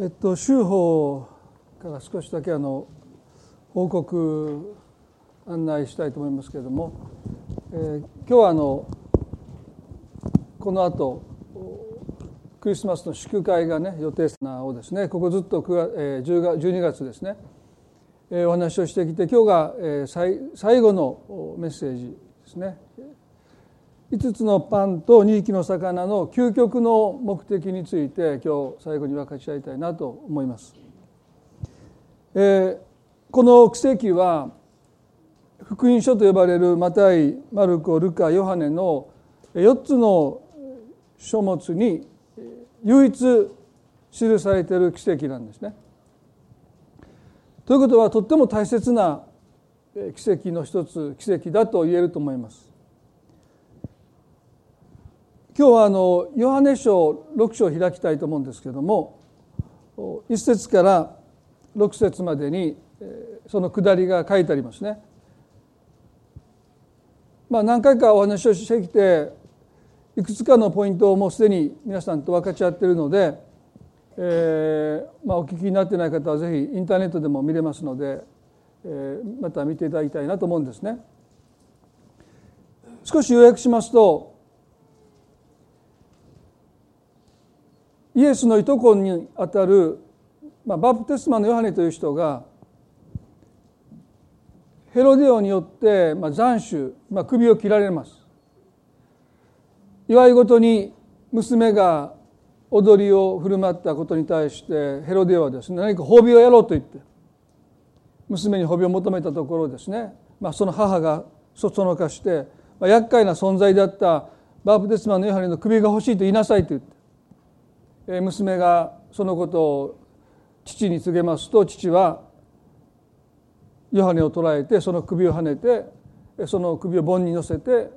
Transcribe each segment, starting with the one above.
えっと州法から少しだけあの報告案内したいと思いますけれども、えー、今日はあのこの後クリスマスの祝会がね予定なをですね。ここずっと9月、えー、10月12月ですね、えー、お話をしてきて今日が、えー、最最後のメッセージですね。5つのパンと2匹の魚の究極の目的について今日最後に分かち合いたいなと思います。えー、この奇跡は福音書と呼ばれるマタイマルコルカヨハネの4つの書物に唯一記されている奇跡なんですね。ということはとっても大切な奇跡の一つ奇跡だと言えると思います。今日はあのヨハネ書6章を開きたいと思うんですけれども1節から6節までにその下りが書いてありますね。まあ、何回かお話をしてきていくつかのポイントをもうすでに皆さんと分かち合っているので、えーまあ、お聞きになってない方はぜひインターネットでも見れますので、えー、また見ていただきたいなと思うんですね。少し要約しますとイエスのいとこにあたる、まあ、バプテスマのヨハネという人がヘロデオによって、まあ、斬首、まあ、首を切られます。祝い事に娘が踊りを振る舞ったことに対してヘロデオはですね何か褒美をやろうと言って娘に褒美を求めたところですね、まあ、その母がそそのかして、まあ、厄介な存在だったバプテスマのヨハネの首が欲しいと言いなさいと言って娘がそのことを父に告げますと父はヨハネを捕らえてその首をはねてその首を盆に乗せてで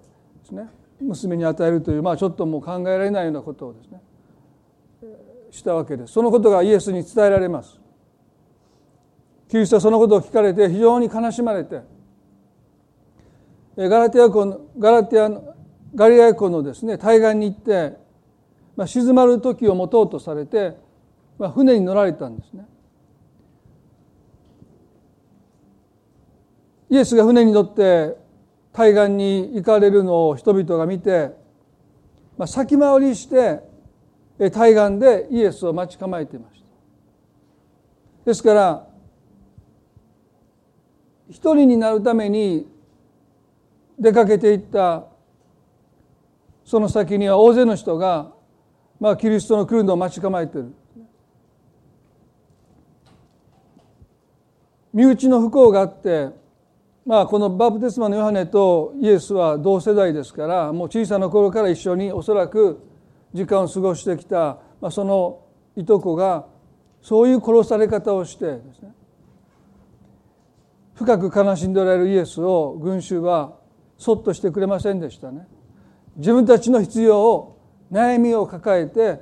すね娘に与えるというまあちょっともう考えられないようなことをですねしたわけです。そのことがイエスに伝えられます。キリストはそのことを聞かれて非常に悲しまれてガラティア湖のガラティアガリア湖のですね対岸に行ってまあ、静まる時を持とうとされて、まあ、船に乗られたんですね。イエスが船に乗って対岸に行かれるのを人々が見て、まあ、先回りして対岸でイエスを待ち構えていました。ですから一人になるために出かけていったその先には大勢の人がまあ、キリストの来るのを待ち構えてる身内の不幸があって、まあ、このバプテスマのヨハネとイエスは同世代ですからもう小さな頃から一緒におそらく時間を過ごしてきた、まあ、そのいとこがそういう殺され方をしてですね深く悲しんでおられるイエスを群衆はそっとしてくれませんでしたね。自分たちの必要を悩みを抱えて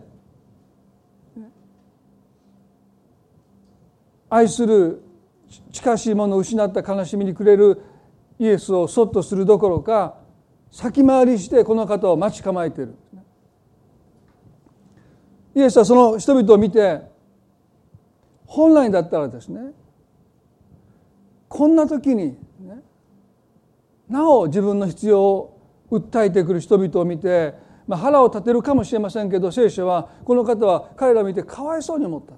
愛する近しいものを失った悲しみにくれるイエスをそっとするどころか先回りしてこの方を待ち構えている。イエスはその人々を見て本来だったらですねこんな時に、ね、なお自分の必要を訴えてくる人々を見てまあ、腹を立てるかもしれませんけど聖書はこの方は彼らを見てかわいそうに思った。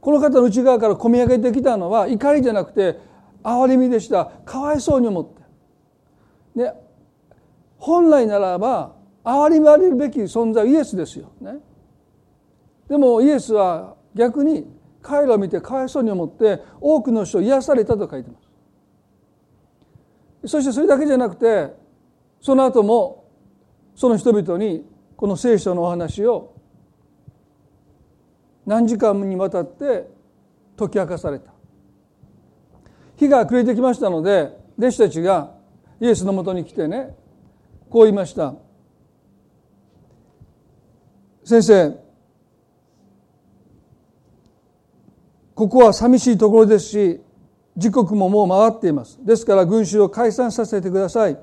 この方の内側から込み上げてきたのは怒りじゃなくて憐れみでした。かわいそうに思ってで本来ならば憐れみられるべき存在イエスですよ。ね。でもイエスは逆に彼らを見てかわいそうに思って多くの人を癒されたと書いてます。そしてそれだけじゃなくてその後もその人々にこの聖書のお話を何時間にわたって解き明かされた。日が暮れてきましたので弟子たちがイエスのもとに来てねこう言いました。先生ここは寂しいところですし時刻ももう回っています。ですから群衆を解散させてください。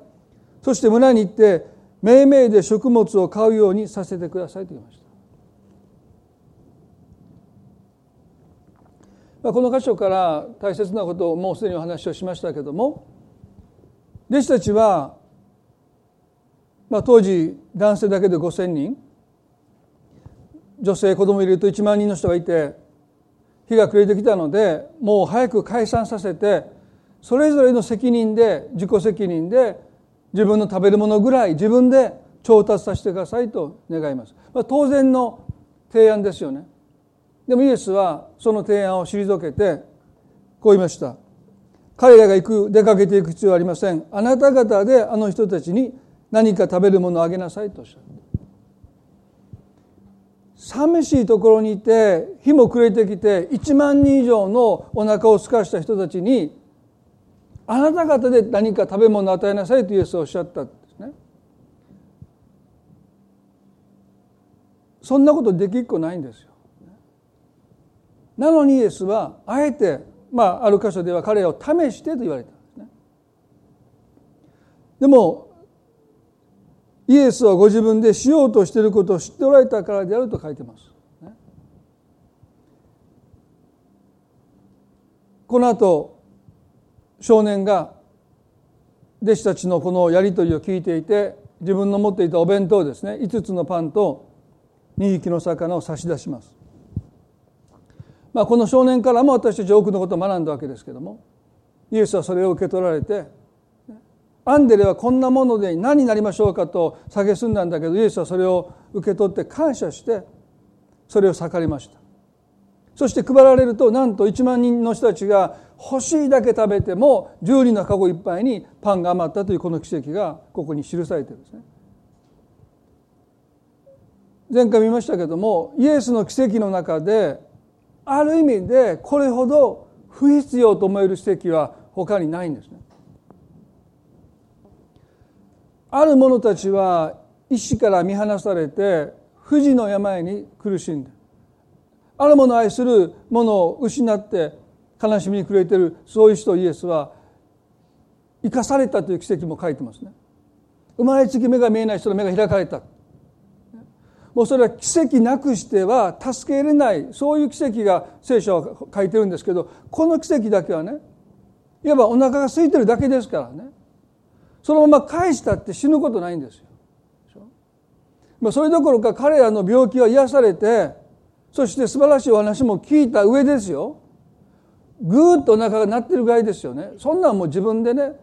そして村に行って命名で食物を買うようにさせてくださいと言いました。この箇所から大切なことをもうすでにお話をしましたけども弟子たちは、まあ、当時男性だけで5,000人女性子供入れると1万人の人がいて日が暮れてきたのでもう早く解散させてそれぞれの責任で自己責任で自分の食べるものぐらい自分で調達させてくださいと願います、まあ、当然の提案ですよね。でもイエスはその提案を退けてこう言いました。彼らが行く出かけていく必要はありません。あなた方であの人たちに何か食べるものをあげなさいとおっしゃる寂しいところにいて日も暮れてきて1万人以上のお腹を空かした人たちにあなた方で何か食べ物を与えなさいとイエスはおっしゃったんですね。そんなことできっこないんですよ。なのにイエスはあえて、まあ、ある箇所では彼を試してと言われたんですね。でもイエスはご自分でしようとしていることを知っておられたからであると書いてます。この後少年が弟子たちのこのやり取りを聞いていて自分の持っていたお弁当ですね5つのパンと2匹の魚を差し出します。まあ、この少年からも私たち多くのことを学んだわけですけどもイエスはそれを受け取られてアンデレはこんなもので何になりましょうかと蔑んだんだけどイエスはそれを受け取って感謝してそれを盛りましたそして配られるとなんと1万人の人たちが欲しいだけ食べても10人の籠いっぱいにパンが余ったというこの奇跡がここに記されてるんですね。前回見ましたけどもイエスの奇跡の中である意味でこれほど不必要と思える奇跡は他にないんですね。ある者たちは医師から見放されて不治の病に苦しんである者を愛する者を失って悲しみに暮れているそういう人イエスは生かされたという奇跡も書いてますね。生まれつき目が見えない人の目が開かれた。もうそれは奇跡なくしては助けられないそういう奇跡が聖書は書いてるんですけどこの奇跡だけはねいわばお腹が空いてるだけですからね。そのまま返したって死ぬことないんですよ。まそれどころか彼らの病気は癒されてそして素晴らしいお話も聞いた上ですよ。ぐーっとお腹が鳴ってるぐらいですよね。そんなんもう自分でね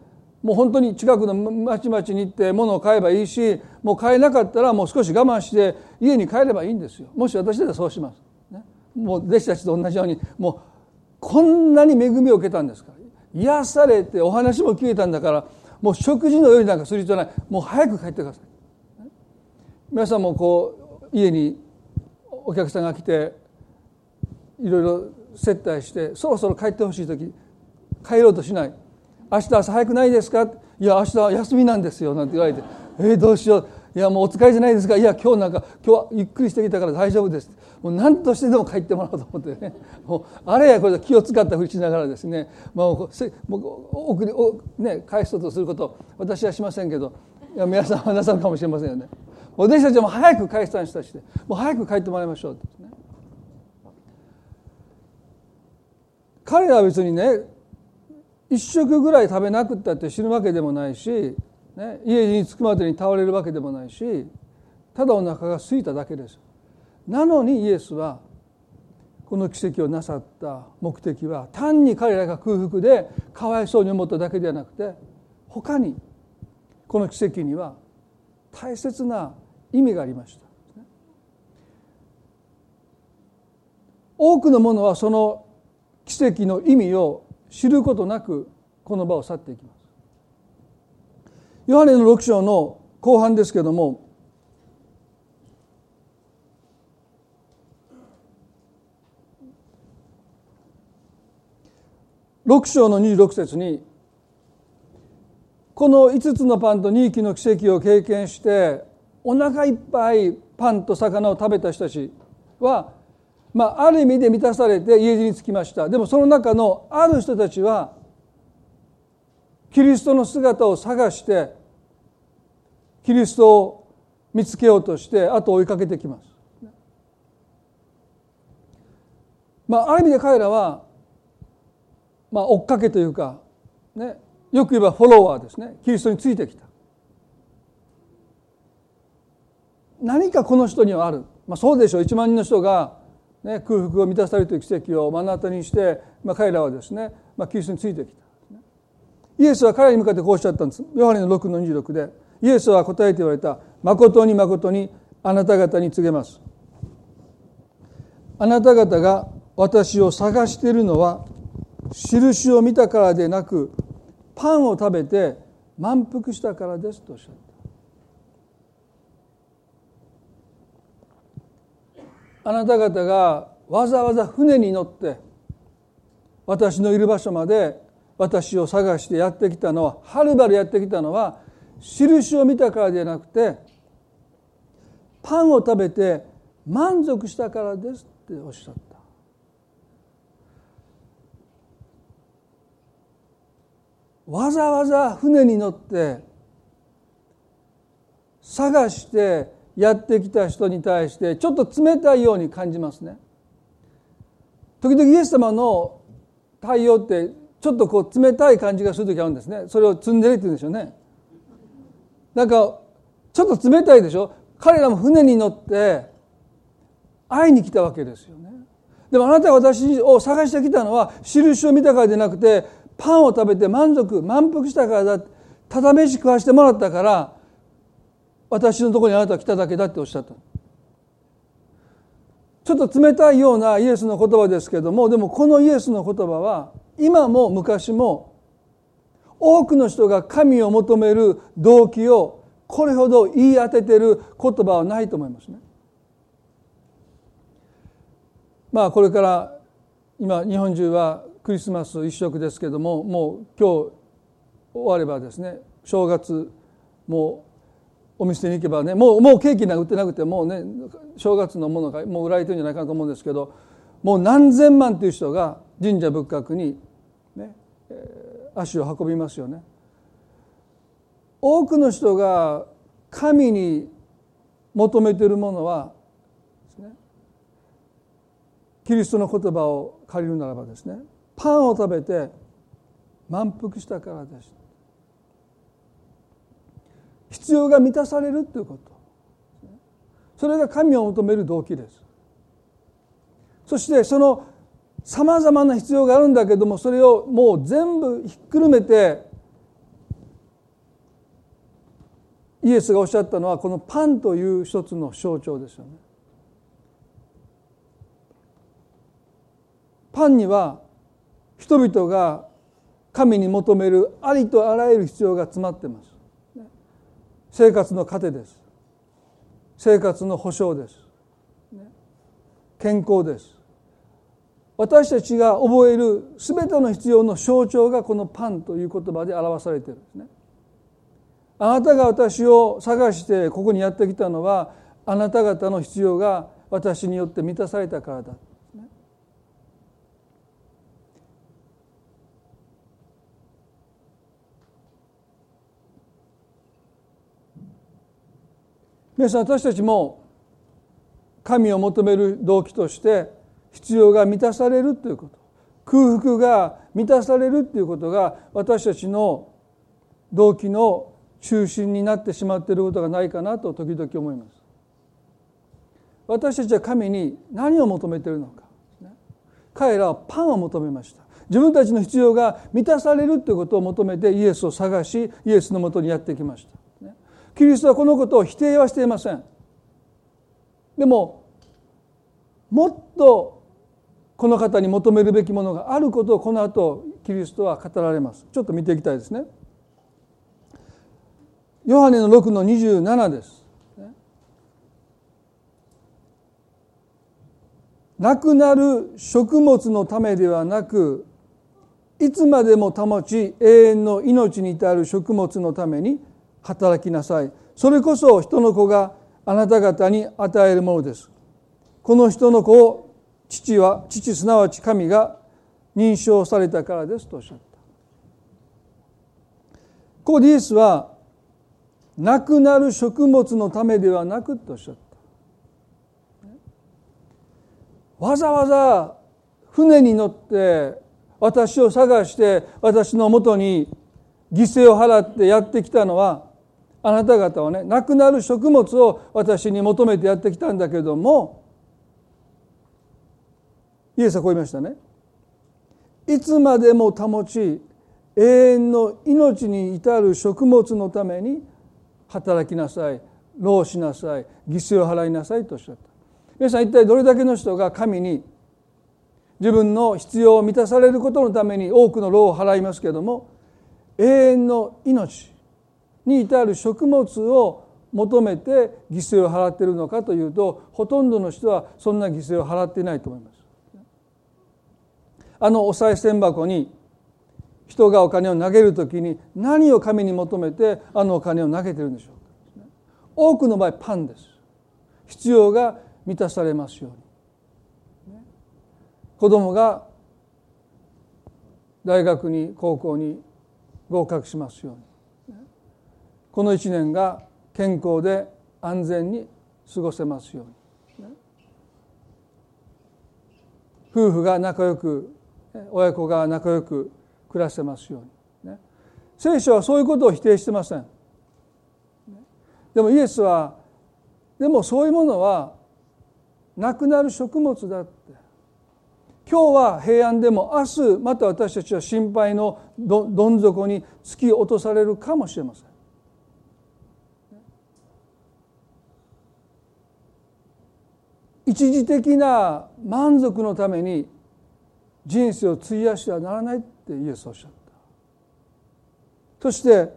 もう本当に近くの町々に行って物を買えばいいしもう買えなかったらもう少し我慢して家に帰ればいいんですよ。もし私だったらそうします、ね、もう弟子たちと同じようにもうこんなに恵みを受けたんですから。癒されてお話も聞けたんだからもう食事の用意なんかする必要ない。もう早く帰ってください。皆さんもこう家にお客さんが来ていろいろ接待してそろそろ帰ってほしい時帰ろうとしない。明日朝早くないですか？いや明日は休みなんですよなんて言われて。えー、どうしよう。いやもうお疲れじゃないですか？いや今日なんか今日はゆっくりしてきたから大丈夫です。もう何としてでも帰ってもらおうと思ってね。もうあれやこれ気を使ったふりしながらですね、まあ、もう送りお、ね、返そうとすること私はしませんけど。いや皆さんはなさるかもしれませんよね。私たちも早く解散したしてもう早く帰ってもらいましょうですね。彼らは別にね一食ぐらい食べなくったって死ぬわけでもないしね、家に着くまでに倒れるわけでもないしただお腹が空いただけです。なのにイエスはこの奇跡をなさった目的は単に彼らが空腹でかわいそうに思っただけではなくて他にこの奇跡には大切な意味がありました。多くの者はその奇跡の意味を知ることなくこの場を去っていきます。ヨハネの6章の後半ですけども6章の26節にこの5つのパンと2匹の奇跡を経験してお腹いっぱいパンと魚を食べた人たちは、まあ、ある意味で満たされて家路に着きました。でもその中のある人たちはキリストの姿を探してキリストを見つけようとして後を追いかけてきます。まあ、ある意味で彼らはまあ追っかけというか、ね、よく言えばフォロワーですね。キリストについてきた。何かこの人にはある、まあ、そうでしょう。1万人の人が、ね、空腹を満たされるという奇跡を目の当たりにして、まあ、彼らはですね、まあ、キリストについてきた。イエスは彼らに向かってこうおっしゃったんです。ヨハネの6の26でイエスは答えて言われた。誠に誠にあなた方に告げます。あなた方が私を探しているのは印を見たからでなくパンを食べて満腹したからですとおっしゃった。あなた方がわざわざ船に乗って私のいる場所まで私を探してやってきたのははるばるやってきたのは印を見たからではなくてパンを食べて満足したからですっておっしゃった。わざわざ船に乗って探してやってきた人に対してちょっと冷たいように感じますね。時々イエス様の対応ってちょっとこう冷たい感じがする時あるんですね。それを積んでるって言うんでしょうね。なんかちょっと冷たいでしょ？彼らも船に乗って会いに来たわけですよね。でもあなたが私を探してきたのは印を見たからでなくてパンを食べて満足満腹したからだただ飯食わしてもらったから私のところにあなたは来ただけだっておっしゃったちょっと冷たいようなイエスの言葉ですけどもでもこのイエスの言葉は今も昔も多くの人が神を求める動機をこれほど言い当ててる言葉はないと思いますね。まあこれから今日本中はクリスマス一色ですけどももう今日終わればですね正月もうお店に行けばねもうもうケーキなんか売ってなくてもうね正月のものがもう売られてるんじゃないかなと思うんですけどもう何千万という人が神社仏閣にね、足を運びますよね。多くの人が神に求めているものはキリストの言葉を借りるならばですねパンを食べて満腹したからです必要が満たされるということ。それが神を求める動機です。そしてそのさまざまな必要があるんだけどもそれをもう全部ひっくるめてイエスがおっしゃったのはこのパンという一つの象徴ですよね。パンには人々が神に求めるありとあらゆる必要が詰まってます。生活の糧です。生活の保障です。健康です。私たちが覚える全ての必要の象徴がこのパンという言葉で表されているんですね。あなたが私を探してここにやってきたのはあなた方の必要が私によって満たされたからだ皆さん私たちも神を求める動機として必要が満たされるということ。空腹が満たされるということが私たちの動機の中心になってしまっていることがないかなと時々思います。私たちは神に何を求めているのか。彼らはパンを求めました。自分たちの必要が満たされるということを求めてイエスを探しイエスのもとにやってきました。キリストはこのことを否定はしていません。でももっとこの方に求めるべきものがあることをこの後キリストは語られます。ちょっと見ていきたいですね。ヨハネの6の27です。なくなる食物のためではなくいつまでも保ち永遠の命に至る食物のために働きなさい。それこそ人の子があなた方に与えるものです。この人の子を父は父すなわち神が認証されたからですとおっしゃった。ここでイエスはなくなる食物のためではなくとおっしゃった。わざわざ船に乗って私を探して私のもとに犠牲を払ってやってきたのはあなた方はねなくなる食物を私に求めてやってきたんだけどもイエスはこう言いましたね。いつまでも保ち永遠の命に至る食物のために働きなさい労しなさい犠牲を払いなさいとおっしゃった。皆さん一体どれだけの人が神に自分の必要を満たされることのために多くの労を払いますけれども永遠の命に至る食物を求めて犠牲を払っているのかというとほとんどの人はそんな犠牲を払っていないと思います。あのお賽銭箱に人がお金を投げるときに何を神に求めてあのお金を投げてるんでしょうか。多くの場合パンです。必要が満たされますように。子供が大学に高校に合格しますように。この一年が健康で安全に過ごせますように。夫婦が仲良く親子が仲良く暮らせますように、ね、聖書はそういうことを否定してません。でもイエスはでもそういうものはなくなる食物だって。今日は平安でも明日また私たちは心配のどん底に突き落とされるかもしれません。一時的な満足のために人生を費やしてはならないってイエスおっしゃった。そして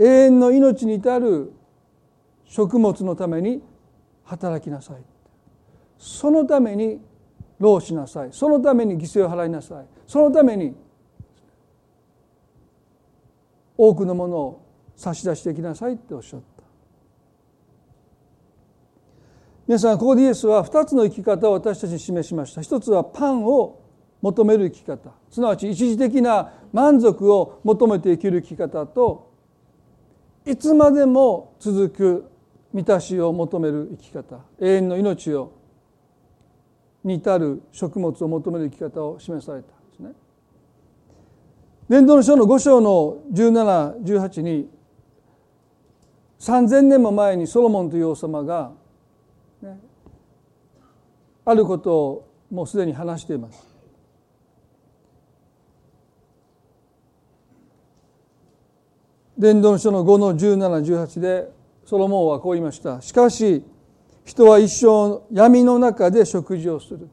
永遠の命に至る食物のために働きなさい。そのために労しなさい。そのために犠牲を払いなさい。そのために多くのものを差し出していきなさいっておっしゃった。皆さんここでイエスは2つの生き方を私たちに示しました。一つはパンを求める生き方。すなわち一時的な満足を求めて生きる生き方といつまでも続く満たしを求める生き方。永遠の命をに至る食物を求める生き方を示されたんですね。伝道の書の5章の1718に3,000年も前にソロモンという王様がね、あることをもうすでに話しています。伝道書の5の1718でソロモンはこう言いました。しかし人は一生闇の中で食事をする。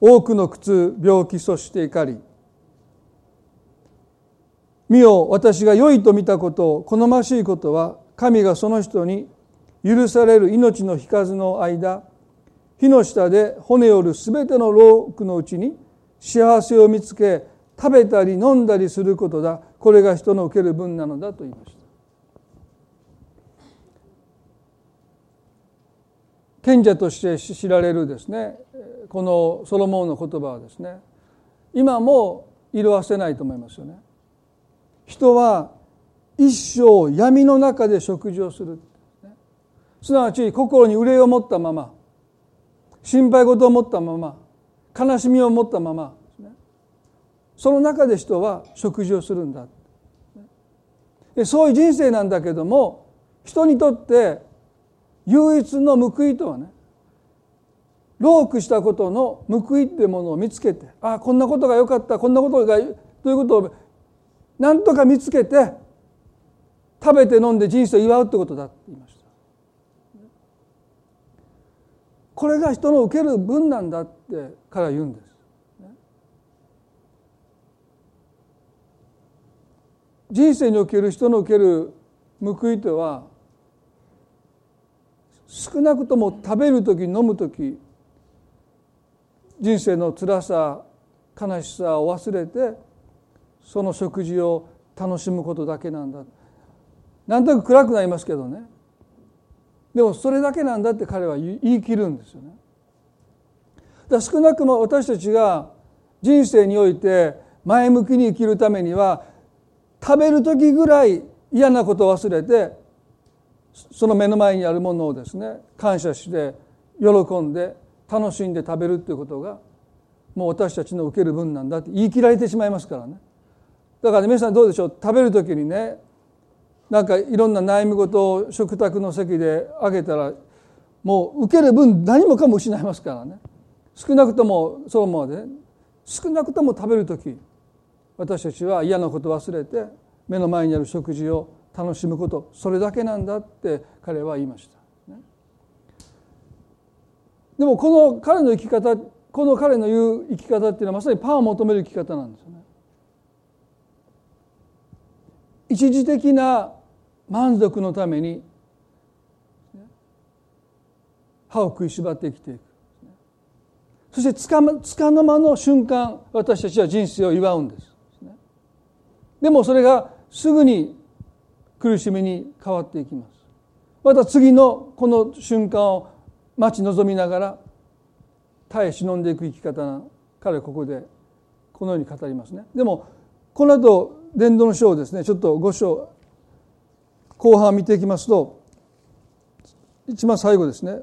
多くの苦痛、病気、そして怒り。見よ私が良いと見たことを好ましいことは神がその人に許される命の日数の間火の下で骨よるすべての労苦のうちに幸せを見つけ食べたり飲んだりすることだ。これが人の受ける分なのだと言いました。賢者として知られるですねこのソロモンの言葉はですね今も色あせないと思いますよね。人は一生闇の中で食事をする。すなわち心に憂いを持ったまま心配事を持ったまま悲しみを持ったままその中で人は食事をするんだそういう人生なんだけども人にとって唯一の報いとはね労苦したことの報いってものを見つけてああこんなことが良かったこんなことがということを何とか見つけて食べて飲んで人生を祝うってことだって言いました。これが人の受ける分なんだって彼は言うんです。人生における人の受ける報いとは少なくとも食べる時飲む時人生の辛さ悲しさを忘れてその食事を楽しむことだけなんだなんとなく暗くなりますけどねでもそれだけなんだって彼は言い切るんですよね。だ少なくも私たちが人生において前向きに生きるためには食べる時ぐらい嫌なことを忘れてその目の前にあるものをですね感謝して喜んで楽しんで食べるっていうことがもう私たちの受ける分なんだって言い切られてしまいますからねだから、皆さんどうでしょう？食べる時にねなんかいろんな悩み事を食卓の席であげたらもう受ける分何もかも失いますからね少なくともそのままで、ね、少なくとも食べる時私たちは嫌なこと忘れて目の前にある食事を楽しむことそれだけなんだって彼は言いました。でもこの彼の生き方この彼の言う生き方っていうのはまさにパンを求める生き方なんですよね。一時的な満足のために歯を食いしばって生きていく。そしてつかつかの間の瞬間私たちは人生を祝うんです。でもそれがすぐに苦しみに変わっていきます。また次のこの瞬間を待ち望みながら耐え忍んでいく生き方な彼はここでこのように語りますね。でもこの後伝道の書をですねちょっと5章後半見ていきますと一番最後ですね。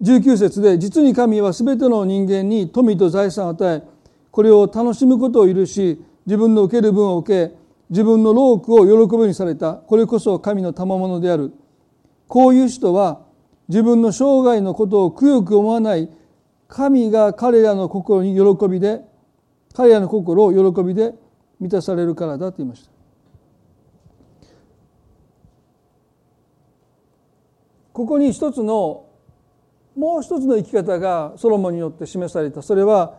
19節で実に神は全ての人間に富と財産を与えこれを楽しむことを許し自分の受ける分を受け自分の労苦を喜ぶにされた。これこそ神の賜物である。こういう人は自分の生涯のことをくよく思わない。神が彼らの心に喜びで彼らの心を喜びで満たされるからだと言いました。ここに一つのもう一つの生き方がソロモンによって示されたそれは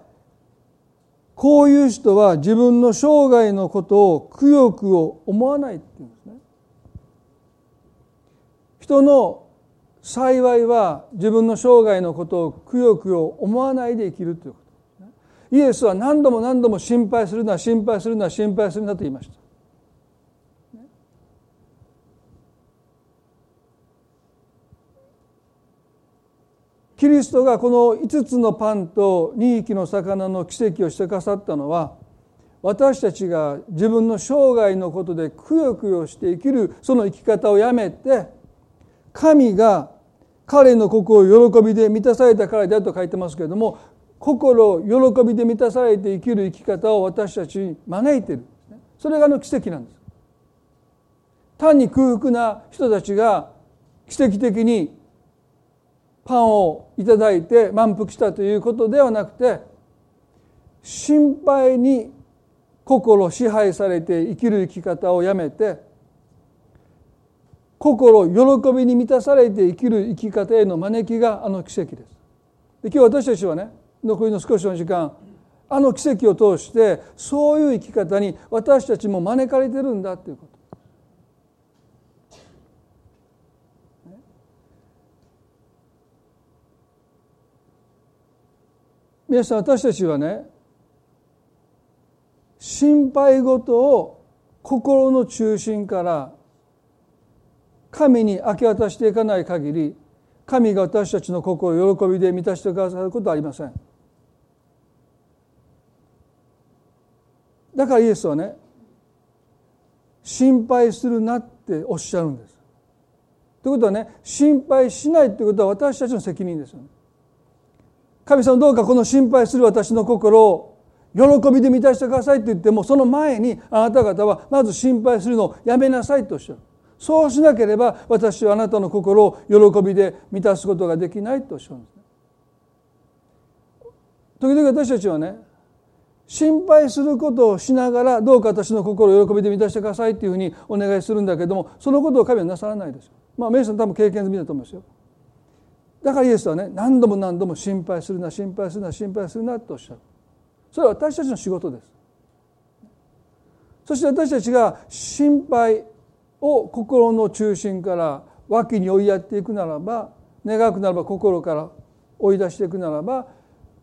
こういう人は自分の生涯のことをくよくを思わないっていうんですね。人の幸いは自分の生涯のことをくよくを思わないで生きるということ。イエスは何度も何度も心配するな心配するな心配するなと言いました。キリストがこの5つのパンと2匹の魚の奇跡をしてくださったのは私たちが自分の生涯のことでくよくよして生きるその生き方をやめて神が彼の心を喜びで満たされたからだと書いてますけれども心を喜びで満たされて生きる生き方を私たちに招いているそれがあの奇跡なんです。単に空腹な人たちが奇跡的にパンをいただいて満腹したということではなくて心配に心支配されて生きる生き方をやめて心喜びに満たされて生きる生き方への招きがあの奇跡です。で今日私たちはね残りの少しの時間あの奇跡を通してそういう生き方に私たちも招かれてるんだということ。皆さん私たちはね心配事を心の中心から神に明け渡していかない限り神が私たちの心を喜びで満たしてくださることはありません。だからイエスはね心配するなっておっしゃるんです。ということはね心配しないということは私たちの責任ですよね。神様どうかこの心配する私の心を喜びで満たしてくださいって言ってもその前にあなた方はまず心配するのをやめなさいとおっしゃるそうしなければ私はあなたの心を喜びで満たすことができないとおっしゃるんです時々私たちはね心配することをしながらどうか私の心を喜びで満たしてくださいっていうふうにお願いするんだけどもそのことを神はなさらないですよ。まあメイさん多分経験済みだと思いますよ。だからイエスはね何度も何度も心配するな心配するな心配するなとおっしゃるそれは私たちの仕事ですそして私たちが心配を心の中心から脇に追いやっていくならば願くならば心から追い出していくならば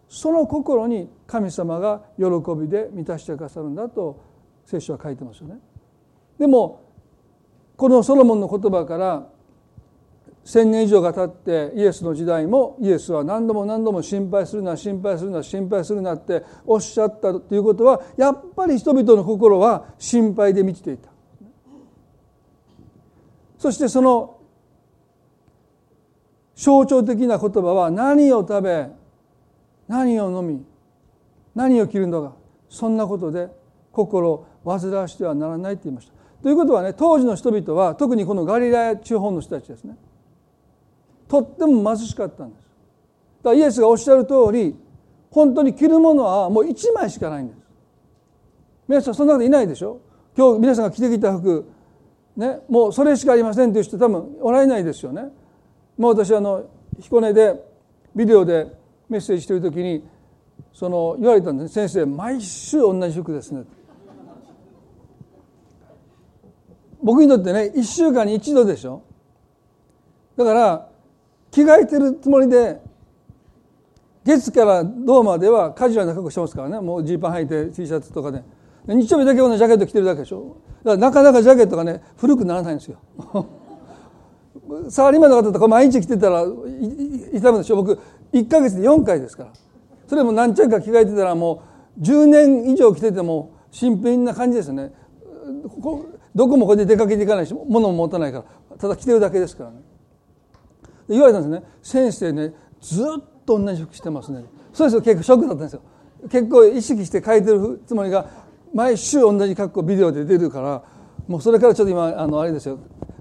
その心に神様が喜びで満たしてくださるんだと聖書は書いてますよね。でもこのソロモンの言葉から1,000年以上が経ってイエスの時代もイエスは何度も何度も心配するな心配するな心配するなっておっしゃったということはやっぱり人々の心は心配で満ちていた。そしてその象徴的な言葉は何を食べ何を飲み何を着るのかそんなことで心を煩わしてはならないって言いました。ということはね当時の人々は特にこのガリラヤ地方の人たちですねとっても貧しかったんです。だからイエスがおっしゃる通り本当に着るものはもう1枚しかないんです。皆さんそんなこといないでしょ？今日皆さんが着てきた服ねもうそれしかありませんという人多分おられないですよね。もう私あの彦根でビデオでメッセージしてる時にその言われたんです先生毎週同じ服ですね僕にとってね1週間に1度でしょ？だから着替えてるつもりで月から銅まではカジュアルな格好してますからね。もうジーパン履いて T シャツとかで、ね、日曜日だけ同じジャケット着てるだけでしょ。だからなかなかジャケットがね古くならないんですよ。サラリーマンの方とか毎日着てたら痛むでしょ。僕1か月で4回ですから。それも何着か着替えてたらもう10年以上着てても新品な感じですよね。どこもこれで出かけていかないし物も持たないからただ着てるだけですからね。言われたんですね先生ねずっと同じ服着てますね。そうですよ。結構ショックだったんですよ。結構意識して変えてるつもりが毎週同じ格好ビデオで出るからもうそれからちょっと今あのあれですよ。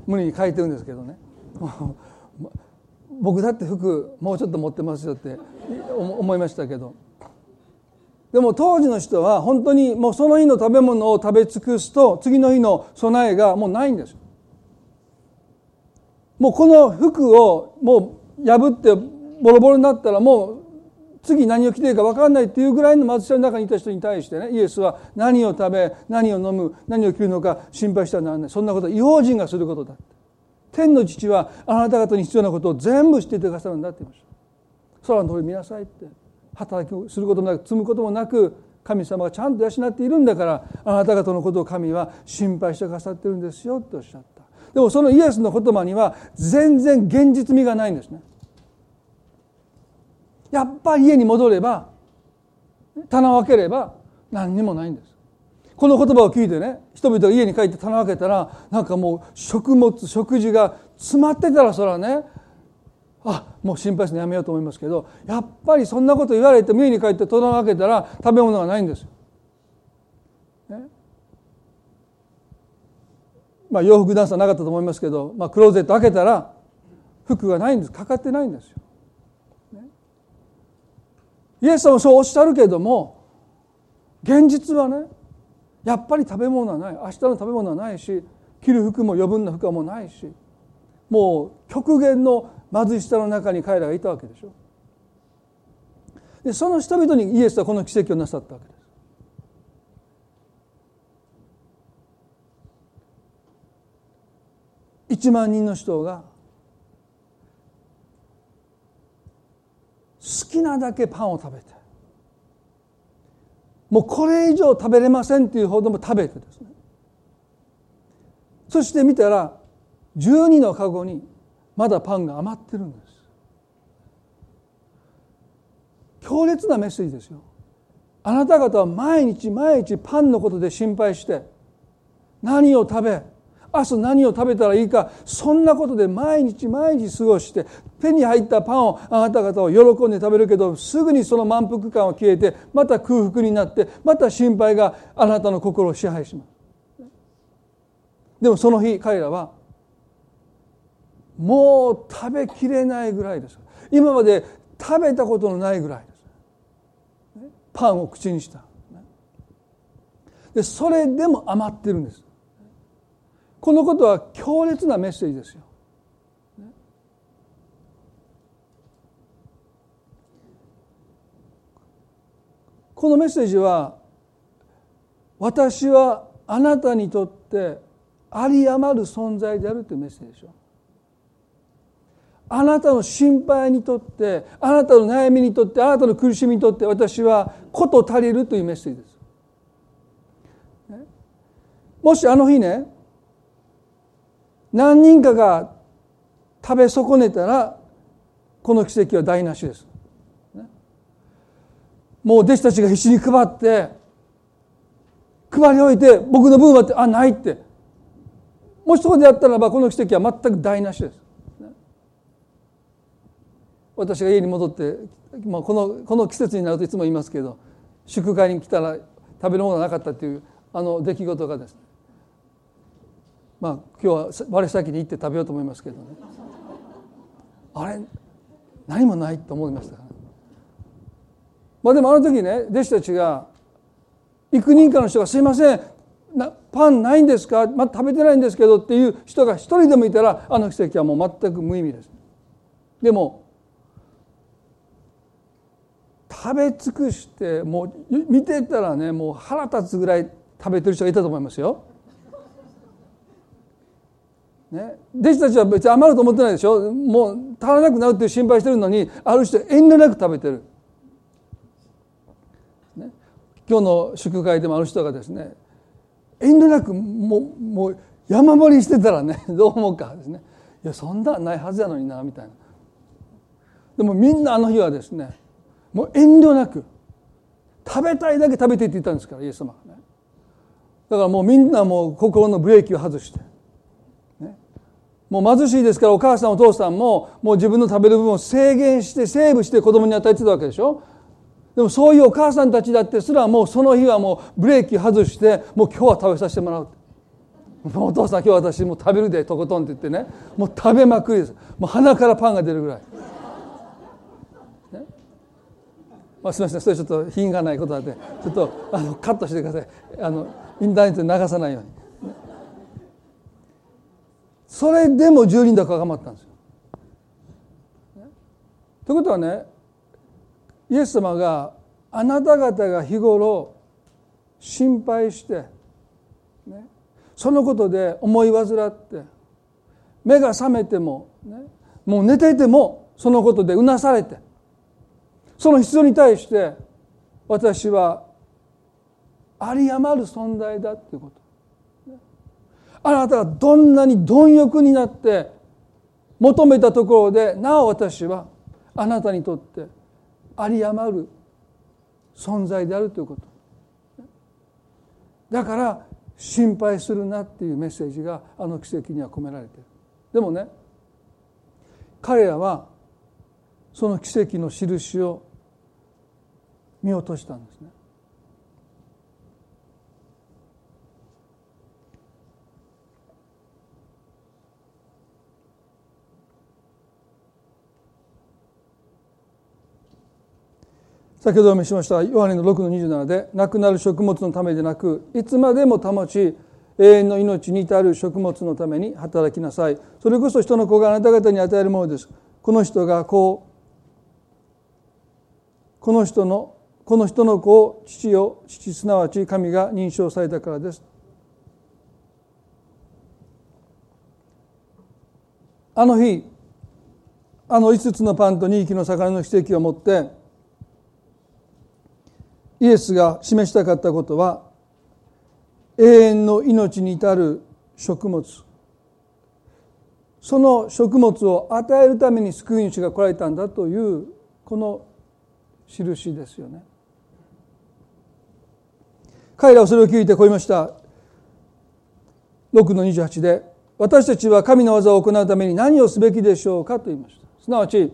無理に変えてるんですけどね。僕だって服もうちょっと持ってますよって思いましたけど。でも当時の人は本当にもうその日の食べ物を食べ尽くすと次の日の備えがもうないんですよ。もうこの服をもう破ってボロボロになったらもう次何を着ていいか分かんないっていうぐらいの貧しさの中にいた人に対してねイエスは何を食べ何を飲む何を着るのか心配してはならないそんなことは違法人がすることだ天の父はあなた方に必要なことを全部知っていてくださるんだって言いました。空の通り見なさいって。働きすることもなく積むこともなく神様がちゃんと養っているんだからあなた方のことを神は心配してくださってるんですよっておっしゃった。でもそのイエスの言葉には全然現実味がないんですねやっぱり家に戻れば棚を開ければ何にもないんですこの言葉を聞いてね人々が家に帰って棚を開けたらなんかもう食物食事が詰まってたらそれはねあもう心配するのやめようと思いますけどやっぱりそんなこと言われて家に帰って棚を開けたら食べ物がないんですよ。ね、まあ洋服ダンスはなかったと思いますけど、まあ、クローゼット開けたら服がないんです。かかってないんですよ。ね、イエス様はそうおっしゃるけども現実はねやっぱり食べ物はない。明日の食べ物はないし着る服も余分な服はもうないしもう極限の貧しさの中に彼らがいたわけでしょ。でその人々にイエスはこの奇跡をなさったわけです。1万人の人が好きなだけパンを食べてもうこれ以上食べれませんっていうほども食べてですね。そして見たら12の籠にまだパンが余ってるんです。強烈なメッセージですよ。あなた方は毎日毎日パンのことで心配して何を食べ明日何を食べたらいいかそんなことで毎日毎日過ごして手に入ったパンをあなた方は喜んで食べるけどすぐにその満腹感は消えてまた空腹になってまた心配があなたの心を支配します。でもその日彼らはもう食べきれないぐらいです。今まで食べたことのないぐらいです。パンを口にした。でそれでも余ってるんです。このことは強烈なメッセージですよ。このメッセージは私はあなたにとって有り余る存在であるというメッセージでしょあなたの心配にとってあなたの悩みにとってあなたの苦しみにとって私はこと足りるというメッセージです。もしあの日ね何人かが食べ損ねたらこの奇跡は台無しです。もう弟子たちが必死に配って配り終えて僕の分はってあないってもしそこでやったらばこの奇跡は全く台無しです。私が家に戻って、まあ、このこの季節になるといつも言いますけど祝会に来たら食べるものがなかったっていうあの出来事がですねまあ今日は我先に行って食べようと思いますけどねあれ何もないと思いましたからまあでもあの時ね弟子たちが幾人かの人が「すいませんパンないんですか？まだ食べてないんですけど」っていう人が一人でもいたらあの奇跡はもう全く無意味です。でも食べ尽くしてもう見てたらねもう腹立つぐらい食べてる人がいたと思いますよ。ね、弟子たちは別に余ると思ってないでしょ？もう足らなくなるっていう心配してるのにある人遠慮なく食べてる。ね、今日の祝会でもある人がですね遠慮なくもうもう山盛りしてたらね どう思うかですね。いやそんなないはずやのになみたいな。でもみんなあの日はですねもう遠慮なく食べたいだけ食べてって言ったんですからイエス様がね。だからもうみんなもう心のブレーキを外して、もう貧しいですからお母さんお父さんももう自分の食べる分を制限してセーブして子供に与えてたわけでしょ？でもそういうお母さんたちだってすらもうその日はもうブレーキ外してもう今日は食べさせてもらう。お父さん今日私もう食べるでとことんって言ってね。もう食べまくりです。もう鼻からパンが出るぐらい、ね？まあ、すみません。それちょっと品がないことなんでちょっとあのカットしてください。あのインターネットで流さないように、それでも10人だか頑張ったんですよ、ということはねイエス様があなた方が日頃心配して、ね、そのことで思い患って目が覚めても、ね、もう寝ていてもそのことでうなされてその必要に対して私は有り余る存在だということ。あなたがどんなに貪欲になって求めたところでなお私はあなたにとって有り余る存在であるということ。だから心配するなっていうメッセージがあの奇跡には込められている。でもね彼らはその奇跡の印を見落としたんですね。先ほどお見せしましたヨハネの6の27で亡くなる食物のためでなくいつまでも保ち永遠の命に至る食物のために働きなさい。それこそ人の子があなた方に与えるものです。この人がこうこの人のこの人の子を父を父すなわち神が認証されたからです。あの日あの5つのパンと2匹の魚の奇跡を持ってイエスが示したかったことは永遠の命に至る食物。その食物を与えるために救い主が来られたんだというこの印ですよね。彼らはそれを聞いてこう言いました。6の28で私たちは神の技を行うために何をすべきでしょうかと言いました。すなわち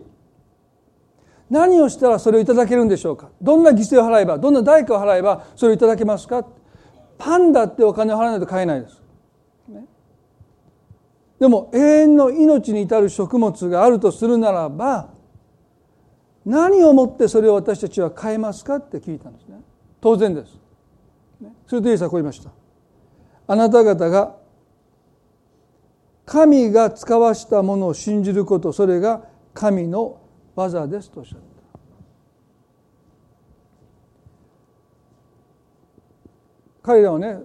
何をしたらそれをいただけるんでしょうか？どんな犠牲を払えばどんな代価を払えばそれをいただけますか？パンダってお金を払わないと買えないです、でも永遠の命に至る食物があるとするならば何をもってそれを私たちは買えますかって聞いたんですね。当然です、ね、するとイエスはこう言いました。あなた方が神が使わしたものを信じることそれが神の技ですとおっしゃった。彼らはね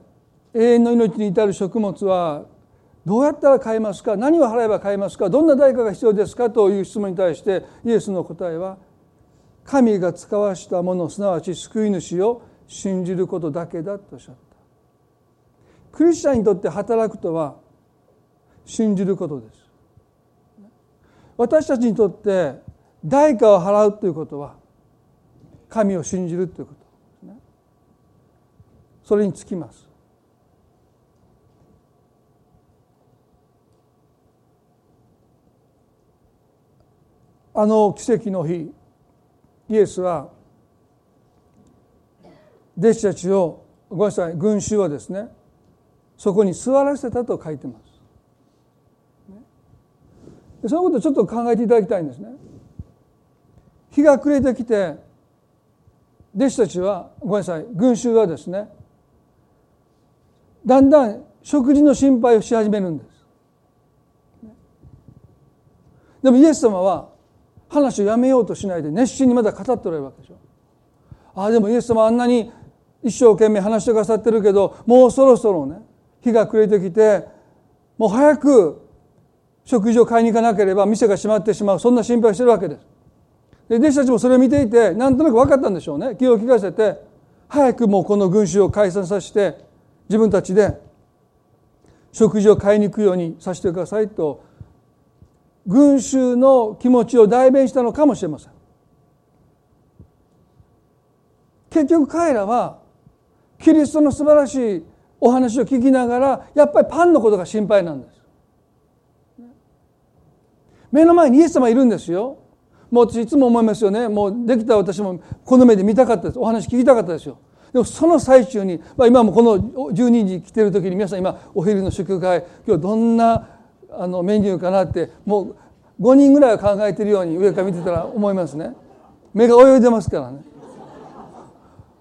永遠の命に至る食物はどうやったら買えますか何を払えば買えますかどんな代価が必要ですかという質問に対してイエスの答えは神が使わしたものすなわち救い主を信じることだけだとおっしゃった。クリスチャンにとって働くとは信じることです。私たちにとって代価を払うということは神を信じるということですねそれにつきますあの奇跡の日イエスは弟子たちをごめんなさい群衆をですねそこに座らせたと書いてます。そのことをちょっと考えていただきたいんですね。日が暮れてきて弟子たちはごめんなさい群衆はですねだんだん食事の心配をし始めるんです。でもイエス様は話をやめようとしないで熱心にまだ語っておられるわけでしょ。ああでもイエス様あんなに一生懸命話してくださってるけどもうそろそろね日が暮れてきてもう早く食事を買いに行かなければ店が閉まってしまうそんな心配をしてるわけです。で弟子たちもそれを見ていてなんとなく分かったんでしょうね気を利かせて早くもうこの群衆を解散させて自分たちで食事を買いに行くようにさせてくださいと群衆の気持ちを代弁したのかもしれません。結局彼らはキリストの素晴らしいお話を聞きながらやっぱりパンのことが心配なんです。目の前にイエス様いるんですよ。もう私いつも思いますよね。もうできた私もこの目で見たかったです。お話聞きたかったですよ。でもその最中に、まあ、今もこの12時来てる時に皆さん今お昼の祝会今日どんなあのメニューかなってもう5人ぐらいは考えてるように上から見てたら思いますね。目が泳いでますからね。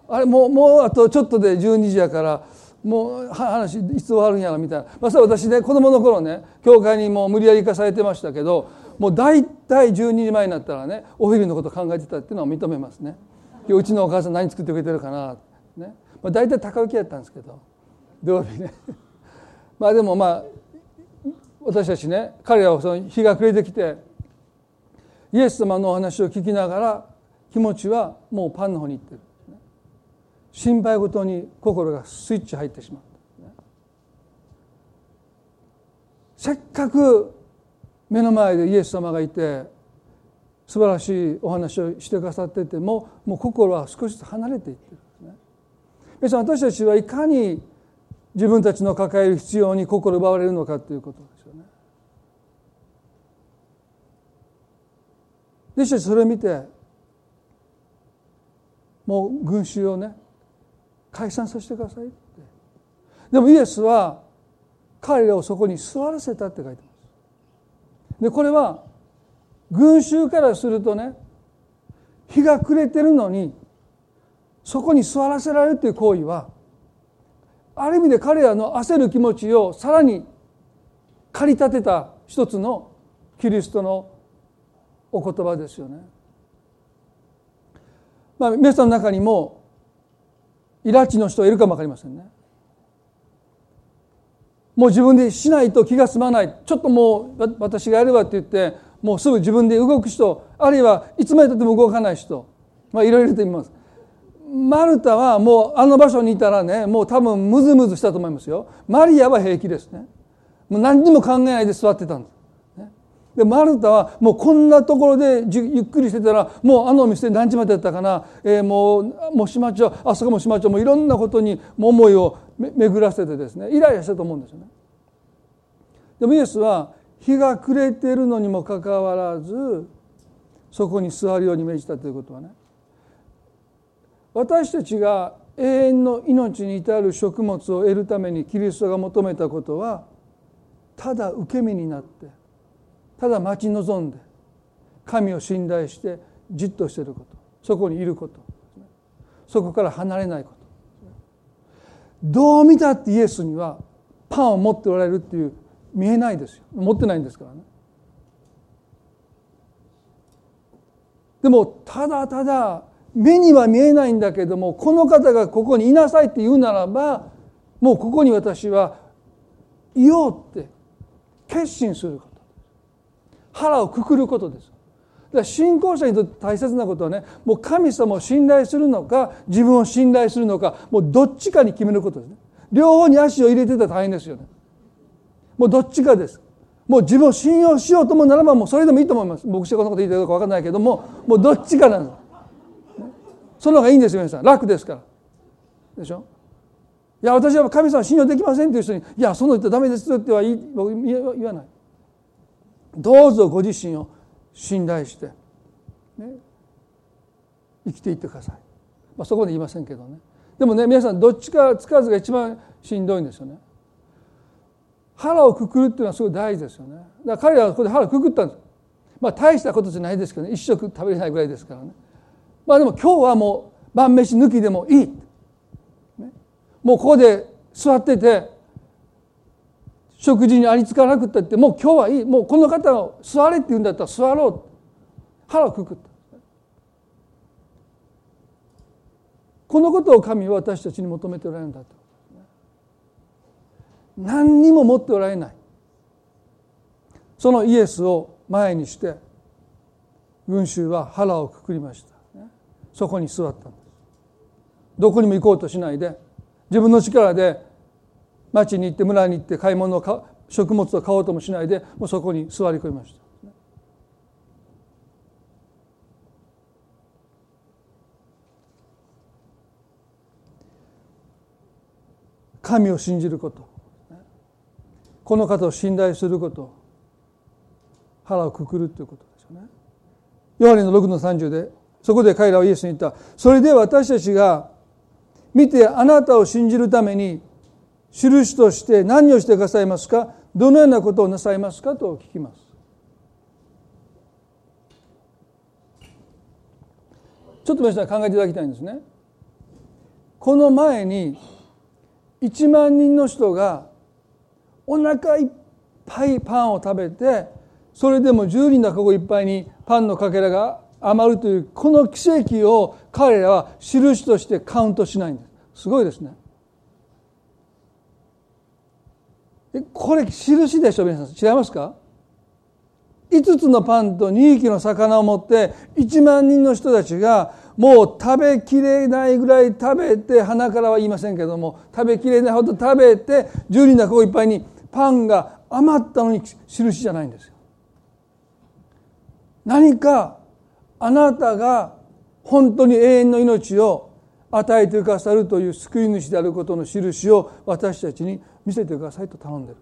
あれもうもうあとちょっとで12時やからもう話いつ終わるんやろみたいな、まあ、それ私ね子供の頃ね教会にもう無理やり行かされてましたけどもう大体12時前になったらねお昼のこと考えてたっていうのは認めますね。うちのお母さん何作ってくれてるかなね、まあ、大体高浮きやったんですけど土曜日ね。まあでもまあ私たちね彼らはその日が暮れてきてイエス様のお話を聞きながら気持ちはもうパンの方に行ってる。心配事に心がスイッチ入ってしまった、せっかく目の前でイエス様がいて素晴らしいお話をしてくださっててももう心は少しずつ離れていってるんですね。皆さん私たちはいかに自分たちの抱える必要に心奪われるのかということですよね。弟子たちそれを見てもう群衆をね解散させてくださいってでもイエスは彼らをそこに座らせたって書いてでこれは群衆からするとね日が暮れてるのにそこに座らせられるという行為はある意味で彼らの焦る気持ちをさらに駆り立てた一つのキリストのお言葉ですよね。まあ、皆さんの中にもイラチの人はいるかも分かりませんね。もう自分でしないと気が済まないちょっともう私がやるわって言ってもうすぐ自分で動く人あるいはいつまでたっても動かない人まあいろいろと言います。マルタはもうあの場所にいたらねもう多分ムズムズしたと思いますよ。マリアは平気ですね。もう何にも考えないで座ってたんです。でマルタはもうこんなところでゆっくりしてたらもうあのお店何時までやったかな、えー、もうもう島町あそこも島町もいろんなことに思いを巡らせてですねイライラしたと思うんですよね。でもイエスは日が暮れているのにもかかわらずそこに座るように命じたということはね。私たちが永遠の命に至る食物を得るためにキリストが求めたことはただ受け身になってただ待ち望んで神を信頼してじっとしていること。そこにいることそこから離れないこと。どう見たってイエスにはパンを持っておられるっていう見えないですよ。持ってないんですからね。でもただただ目には見えないんだけどもこの方がここにいなさいって言うならばもうここに私はいようって決心すること腹をくくることです。ら信仰者にとって大切なことはねもう神様を信頼するのか自分を信頼するのかもうどっちかに決めることですね。両方に足を入れてたら大変ですよね。もうどっちかです。もう自分を信用しようともならばもうそれでもいいと思います。牧師がこんなこと言ってるか分かんないけどももうどっちかなんです。その方がいいんですよ皆さん楽ですから。でしょ？いや私は神様信用できませんっていう人に「いやその人ダメです」っては言わない。どうぞご自身を信頼してね、生きていってください、まあ、そこで言いませんけどね。でもね皆さんどっちかつかずが一番しんどいんですよね。腹をくくるっていうのはすごい大事ですよね。だから彼らはここで腹をくくったんです。まあ大したことじゃないですけどね。一食食べれないぐらいですからね。まあでも今日はもう晩飯抜きでもいい、ね、もうここで座ってて食事にありつかなくったってもう今日はいい。もうこの方を座れって言うんだったら座ろう。腹をくくった。このことを神は私たちに求めておられるんだと。何にも持っておられない。そのイエスを前にして群衆は腹をくくりました。そこに座ったんです。どこにも行こうとしないで自分の力で町に行って村に行って買い物を食物を買おうともしないでもうそこに座り込みました。神を信じること。この方を信頼すること。腹をくくるということですよね。ヨハネの6の30でそこで彼らはイエスに言った。それで私たちが見てあなたを信じるために印として何をしてくださいますか？どのようなことをなさいますか？と聞きます。ちょっと皆さん考えていただきたいんですね。この前に1万人の人がお腹いっぱいパンを食べてそれでも10人の籠いっぱいにパンのかけらが余るというこの奇跡を彼らは印としてカウントしないんですすごいですねこれ印でしょ皆さん違いますか？5つのパンと2匹の魚を持って1万人の人たちがもう食べきれないぐらい食べて鼻からは言いませんけども食べきれないほど食べて10人の子いっぱいにパンが余ったのに印じゃないんですよ。何かあなたが本当に永遠の命を与えてくださるという救い主であることの印を私たちに見せてくださいと頼んでる。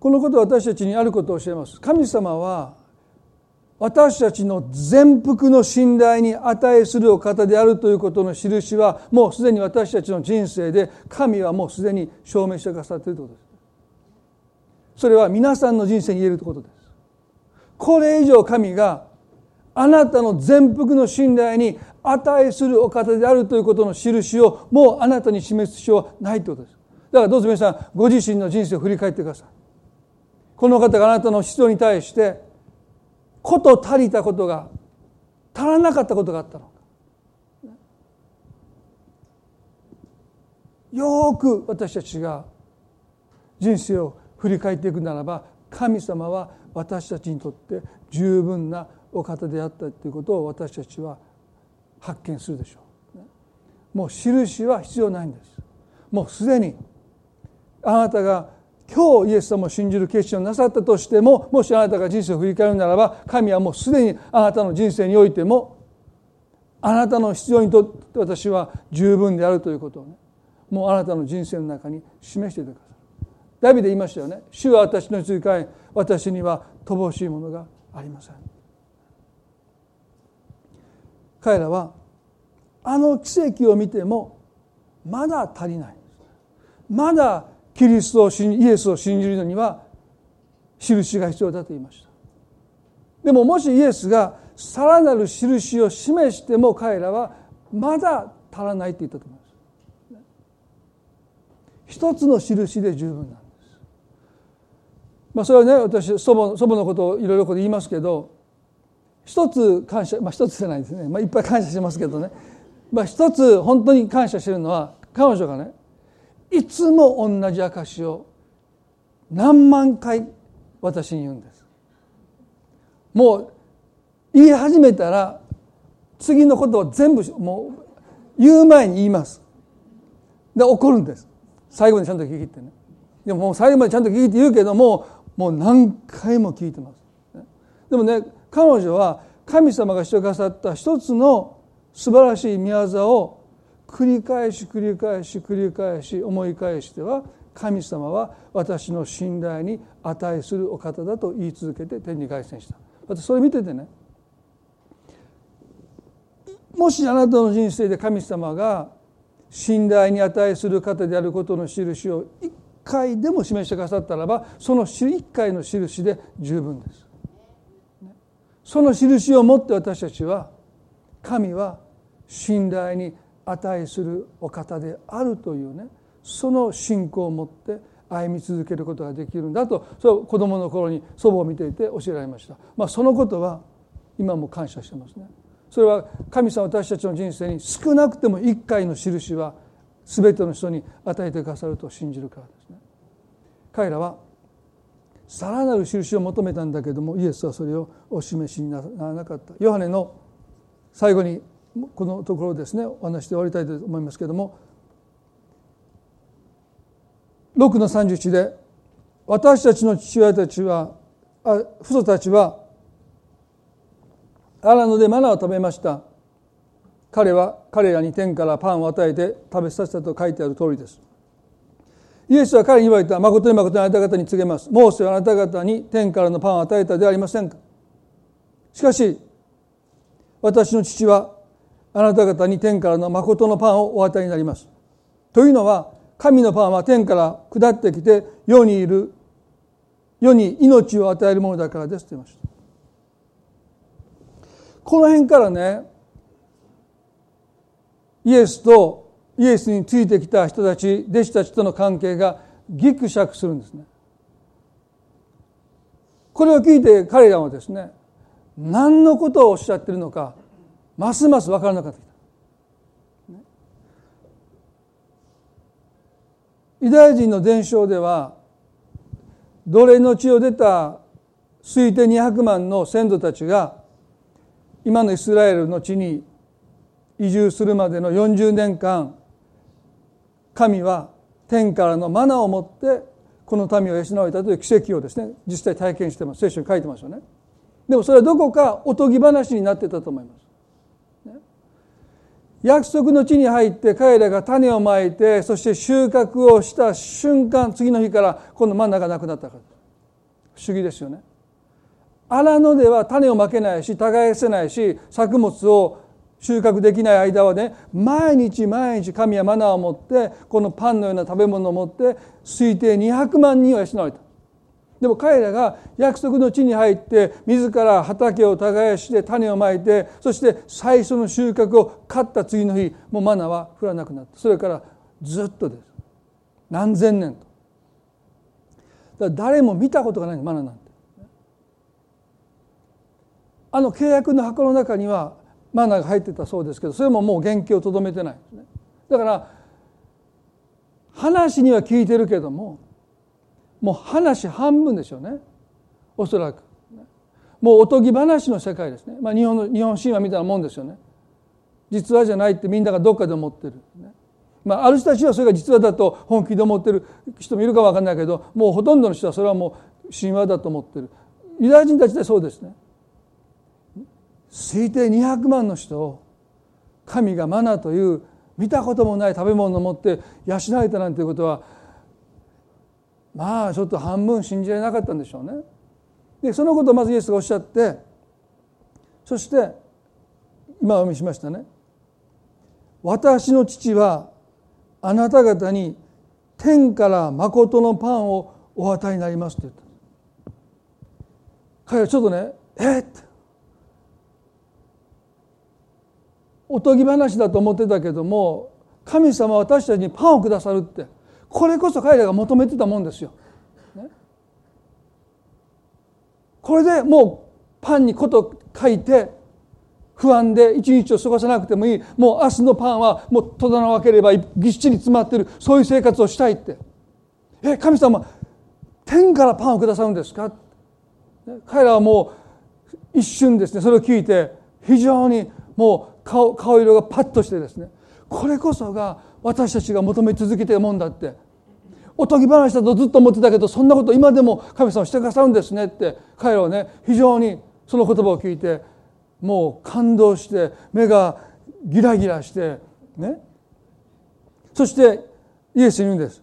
このことは私たちにあることを教えます。神様は私たちの全幅の信頼に値するお方であるということの印はもうすでに私たちの人生で神はもうすでに証明してくださっているということです。それは皆さんの人生に言えるということです。これ以上神があなたの全幅の信頼に値するお方であるということの印をもうあなたに示す必要はないということです。だからどうぞ皆さんご自身の人生を振り返ってください。この方があなたの必要に対してこと足りたことが足らなかったことがあったのかよく私たちが人生を振り返っていくならば神様は私たちにとって十分なお方であったということを私たちは発見するでしょう。もう印は必要ないんです。もうすでにあなたが今日イエス様を信じる決心をなさったとしてももしあなたが人生を振り返るならば神はもうすでにあなたの人生においてもあなたの必要にとって私は十分であるということをねもうあなたの人生の中に示していてください。ダビデ言いましたよね。主は私の追加私には乏しいものがありません。彼らはあの奇跡を見てもまだ足りない。まだキリストを信イエスを信じるのには印が必要だと言いました。でももしイエスがさらなる印を示しても彼らはまだ足らないって言ったと思います。一つの印で十分なんです。まあそれはね私祖母祖母のことをいろいろ言いますけど一つ感謝まあ一つじゃないですね、まあ、いっぱい感謝しますけどね、まあ、一つ本当に感謝してるのは彼女がねいつも同じ証を何万回私に言うんです。もう言い始めたら次のことを全部もう言う前に言います。で怒るんです。最後にちゃんと聞きってね。でももう最後までちゃんと聞いて言うけどももう何回も聞いてます。でもね彼女は神様がしてくださった一つの素晴らしい宮業を繰り返し繰り返し繰り返し思い返しては神様は私の信頼に値するお方だと言い続けて天に凱旋した私それ見ててねもしあなたの人生で神様が信頼に値する方であることの印を一回でも示してくださったらばその一回の印で十分です。その印を持って私たちは神は信頼に値するお方であるというねその信仰を持って歩み続けることができるんだとそれ子供の頃に祖母を見ていて教えられました、まあ、そのことは今も感謝してますね。それは神様私たちの人生に少なくても一回の印は全ての人に与えてくださると信じるからですね。彼らはさらなる印を求めたんだけどもイエスはそれをお示しにならなかった。ヨハネの最後にこのところですねお話して終わりたいと思いますけども6の31で私たちの父親たちはあ父祖たちはアラノでマナーを食べました。彼は彼らに天からパンを与えて食べさせたと書いてある通りです。イエスは彼に言われた。誠に誠にあなた方に告げます。モーセはあなた方に天からのパンを与えたではありませんか？しかし私の父はあなた方に天からの誠のパンをお与えになります。というのは神のパンは天から下ってきて世にいる世に命を与えるものだからですと言いました。この辺からねイエスとイエスについてきた人たち弟子たちとの関係がぎくしゃくするんですね。これを聞いて彼らはですね何のことをおっしゃってるのかますます分からなかった。ユダヤ人の伝承では奴隷の地を出た推定200万の先祖たちが今のイスラエルの地に移住するまでの40年間神は天からのマナを持ってこの民を養われたという奇跡をですね実際体験してます。聖書に書いてますよね。でもそれはどこかおとぎ話になってたと思います。約束の地に入って彼らが種をまいてそして収穫をした瞬間次の日からこのマナがなくなったから。不思議ですよね。荒野では種をまけないし耕せないし作物を収穫できない間はね毎日毎日神はマナーを持ってこのパンのような食べ物を持って推定200万人を養われた。でも彼らが約束の地に入って自ら畑を耕して種をまいてそして最初の収穫を刈った次の日もうマナーは降らなくなった。それからずっとです。何千年と。だ誰も見たことがないマナーなんて。あの契約の箱の中にはマナーが入ってたそうですけどそれももう原型をとどめてない。ですねだから話には聞いてるけどももう話半分でしょうね。おそらく。もうおとぎ話の世界ですね、まあ、日本の日本神話みたいなもんですよね。実話じゃないってみんながどっかで思ってる、まあ、ある人たちはそれが実話だと本気で思ってる人もいるか分かんないけどもうほとんどの人はそれはもう神話だと思ってる。ユダヤ人たちでそうですね。推定200万の人を神がマナという見たこともない食べ物を持って養えたなんていうことはまあちょっと半分信じられなかったんでしょうね。でそのことをまずイエスがおっしゃってそして今お読みしましたね「私の父はあなた方に天から誠のパンをお与えになります」と言った彼はちょっとね「えっ?」っておとぎ話だと思ってたけども神様は私たちにパンをくださるってこれこそ彼らが求めてたもんですよ。ね、これでもうパンにこと書いて不安で一日を過ごさなくてもいい。もう明日のパンはもう閉ざなわければぎっしり詰まってる。そういう生活をしたいって。え神様天からパンをくださるんですか？彼らはもう一瞬ですねそれを聞いて非常にもう顔顔色がパッとしてですねこれこそが私たちが求め続けてるもんだって。おとぎ話だとずっと思ってたけどそんなこと今でも神様してくださるんですねって彼らはね非常にその言葉を聞いてもう感動して目がギラギラしてね。そしてイエスに言うんです。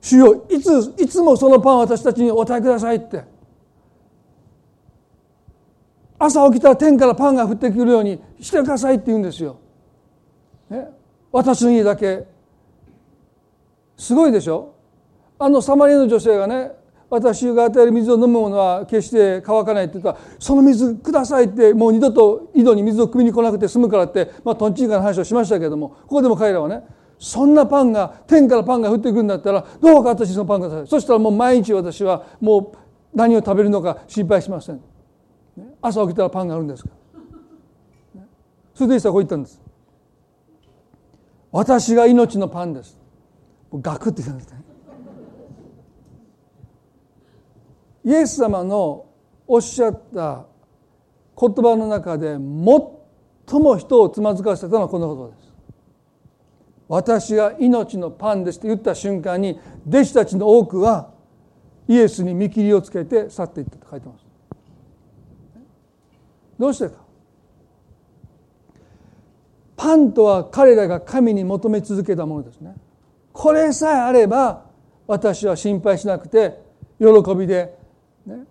主よいついつもそのパンを私たちにお与えくださいって。朝起きたら天からパンが降ってくるようにしてくださいって言うんですよ。ね、私の家だけ。すごいでしょ？あのサマリアの女性がね私が与える水を飲むものは決して乾かないって言ったらその水くださいってもう二度と井戸に水を汲みに来なくて済むからって、まあ、トンチンカの話をしましたけれどもここでも彼らはねそんなパンが天からパンが降ってくるんだったらどうか私そのパンください。そしたらもう毎日私はもう何を食べるのか心配しません。朝起きたらパンがあるんですか？らそれでイエスはこう言ったんです。私が命のパンです。ガクって言ったんですね。イエス様のおっしゃった言葉の中で最も人をつまずかせたのはこのことです。私が命のパンですと言った瞬間に弟子たちの多くはイエスに見切りをつけて去っていったと書いてます。どうしてか？パンとは彼らが神に求め続けたものですね。これさえあれば私は心配しなくて喜びで、ね、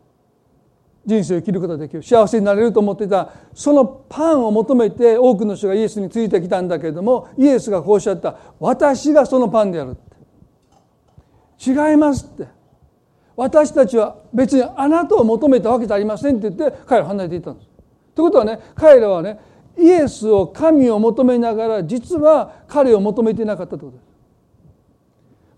人生を生きることができる幸せになれると思っていた。そのパンを求めて多くの人がイエスについてきたんだけれどもイエスがこうおっしゃった。私がそのパンであるって。違いますって。私たちは別にあなたを求めたわけじゃありませんって言って彼らは離れていったんです。ということはね彼らはねイエスを神を求めながら実は彼を求めていなかったということです。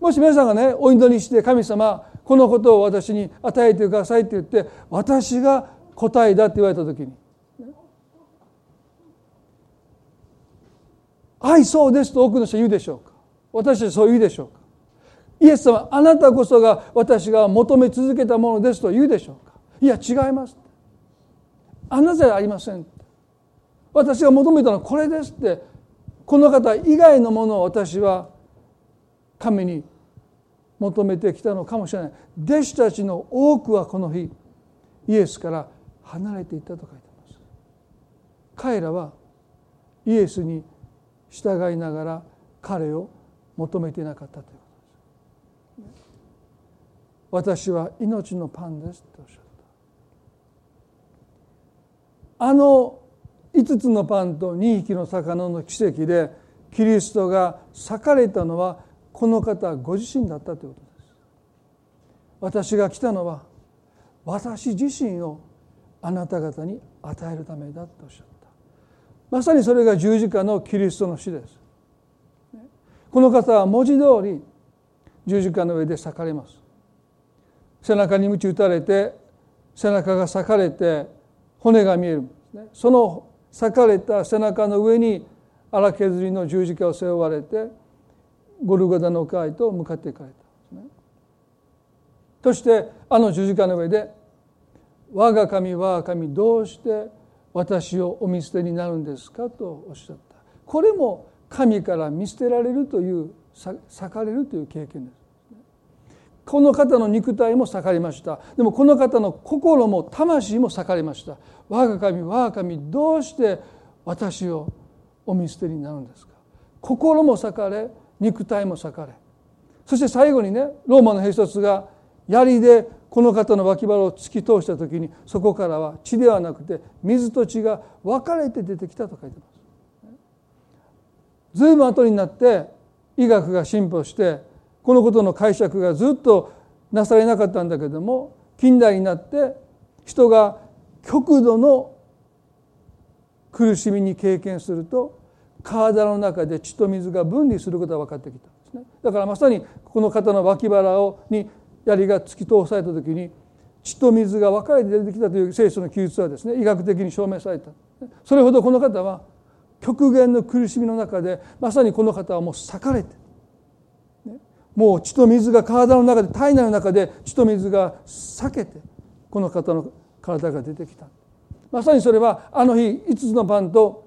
もし皆さんがねお祈りして神様このことを私に与えてくださいって言って私が答えだって言われた時に「はいそうです」と多くの人は言うでしょうか？私たちそう言うでしょうか？イエス様あなたこそが私が求め続けたものですと言うでしょうか？いや違います。あなたじゃありません。私が求めたのはこれですって。この方以外のものを私は神に求めてきたのかもしれない。弟子たちの多くはこの日イエスから離れていったと書いてます。彼らはイエスに従いながら彼を求めていなかったということです。私は命のパンですとおっしゃったあの5つのパンと2匹の魚の奇跡でキリストが裂かれたのはこの方ご自身だったということです。私が来たのは私自身をあなた方に与えるためだとおっしゃった。まさにそれが十字架のキリストの死です。この方は文字通り十字架の上で裂かれます。背中に鞭打たれて背中が裂かれて骨が見えるその裂かれた背中の上に荒削りの十字架を背負われてゴルゴダの会と向かっていかれたんですね。そしてあの十字架の上で「我が神我が神どうして私をお見捨てになるんですか?」とおっしゃったこれも神から見捨てられるという裂かれるという経験です。この方の肉体も裂かれました。でもこの方の心も魂も裂かれました。我が神我が神どうして私をお見捨てになるんですか？心も裂かれ肉体も裂かれ。そして最後にねローマの兵卒が槍でこの方の脇腹を突き通した時にそこからは血ではなくて水と血が分かれて出てきたと書いてます。ずいぶん後になって医学が進歩してこのことの解釈がずっとなされなかったんだけども近代になって人が極度の苦しみに経験すると体の中で血と水が分離することが分かってきたんですね。だからまさにこの方の脇腹をに槍が突き通された時に血と水が分かれて出てきたという聖書の記述はですね医学的に証明されたそれほどこの方は極限の苦しみの中でまさにこの方はもう裂かれてもう血と水が体の中で体内の中で血と水が裂けてこの方の体が出てきたまさにそれはあの日5つのパンと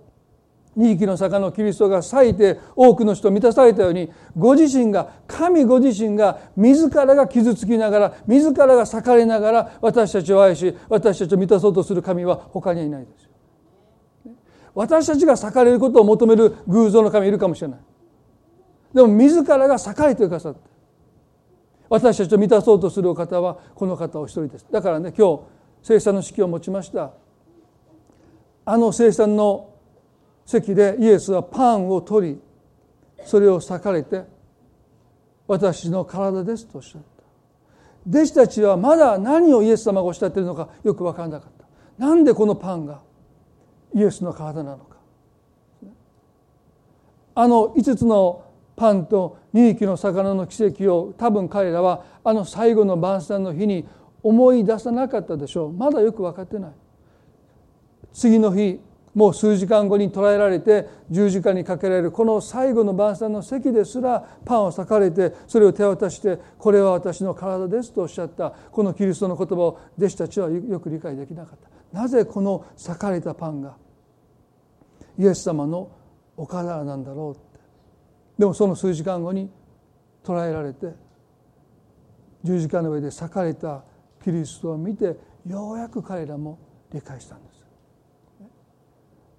2匹の魚のキリストが裂いて多くの人を満たされたようにご自身が神ご自身が自らが傷つきながら自らが裂かれながら私たちを愛し私たちを満たそうとする神は他にはいないですよ。私たちが裂かれることを求める偶像の神いるかもしれない。でも自らが裂かれてくださった。私たちを満たそうとするお方はこの方お一人です。だからね今日聖餐の式を持ちましたあの生産の席でイエスはパンを取りそれを裂かれて私の体ですとおっしゃった弟子たちはまだ何をイエス様がおっしゃっているのかよく分からなかったなんでこのパンがイエスの体なのかあの5つのパンと2匹の魚の奇跡を多分彼らはあの最後の晩餐の日に思い出さなかったでしょう。まだよく分かってない。次の日もう数時間後に捕らえられて十字架にかけられるこの最後の晩餐の席ですらパンを裂かれてそれを手渡してこれは私の体ですとおっしゃった。このキリストの言葉を弟子たちはよく理解できなかった。なぜこの裂かれたパンがイエス様のお体なんだろう。でもその数時間後に捕らえられて十字架の上で裂かれたキリストを見てようやく彼らも理解したんです。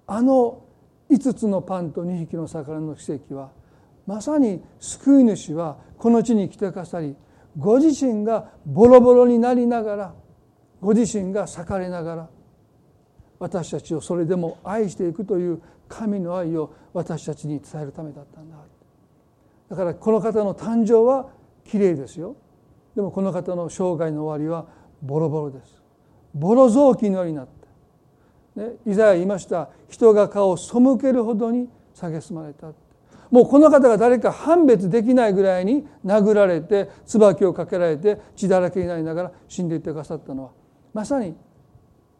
あの5つのパンと2匹の魚の奇跡はまさに救い主はこの地に来てくださりご自身がボロボロになりながらご自身が裂かれながら私たちをそれでも愛していくという神の愛を私たちに伝えるためだったんだ。だからこの方の誕生はきれいですよ。でもこの方の生涯の終わりはボロボロです。ボロ雑巾のようになった。ね、イザヤ言いました。人が顔を背けるほどに蔑まれたもうこの方が誰か判別できないぐらいに殴られて椿をかけられて血だらけになりながら死んでいってくださったのはまさに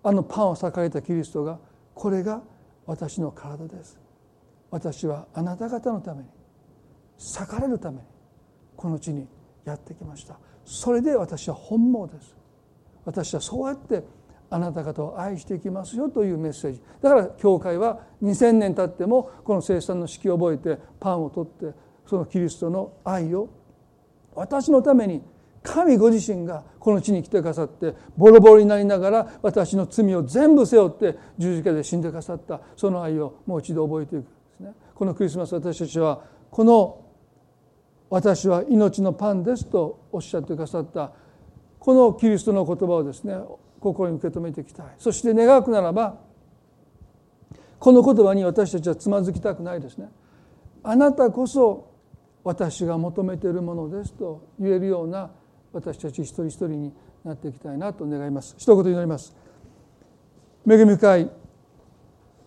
あのパンを裂かれたキリストがこれが私の体です。私はあなた方のために。裂かれるためにこの地にやってきました。それで私は本望です。私はそうやってあなた方を愛していきますよというメッセージ。だから教会は2,000年経ってもこの生産の式を覚えてパンを取ってそのキリストの愛を私のために神ご自身がこの地に来てくださってボロボロになりながら私の罪を全部背負って十字架で死んでくださった。その愛をもう一度覚えていくんですね。このクリスマス私たちはこの私は命のパンですとおっしゃってくださったこのキリストの言葉をですね心に受け止めていきたい。そして願くならばこの言葉に私たちはつまずきたくないですね。あなたこそ私が求めているものですと言えるような私たち一人一人になっていきたいなと願います。一言祈ります。恵み深い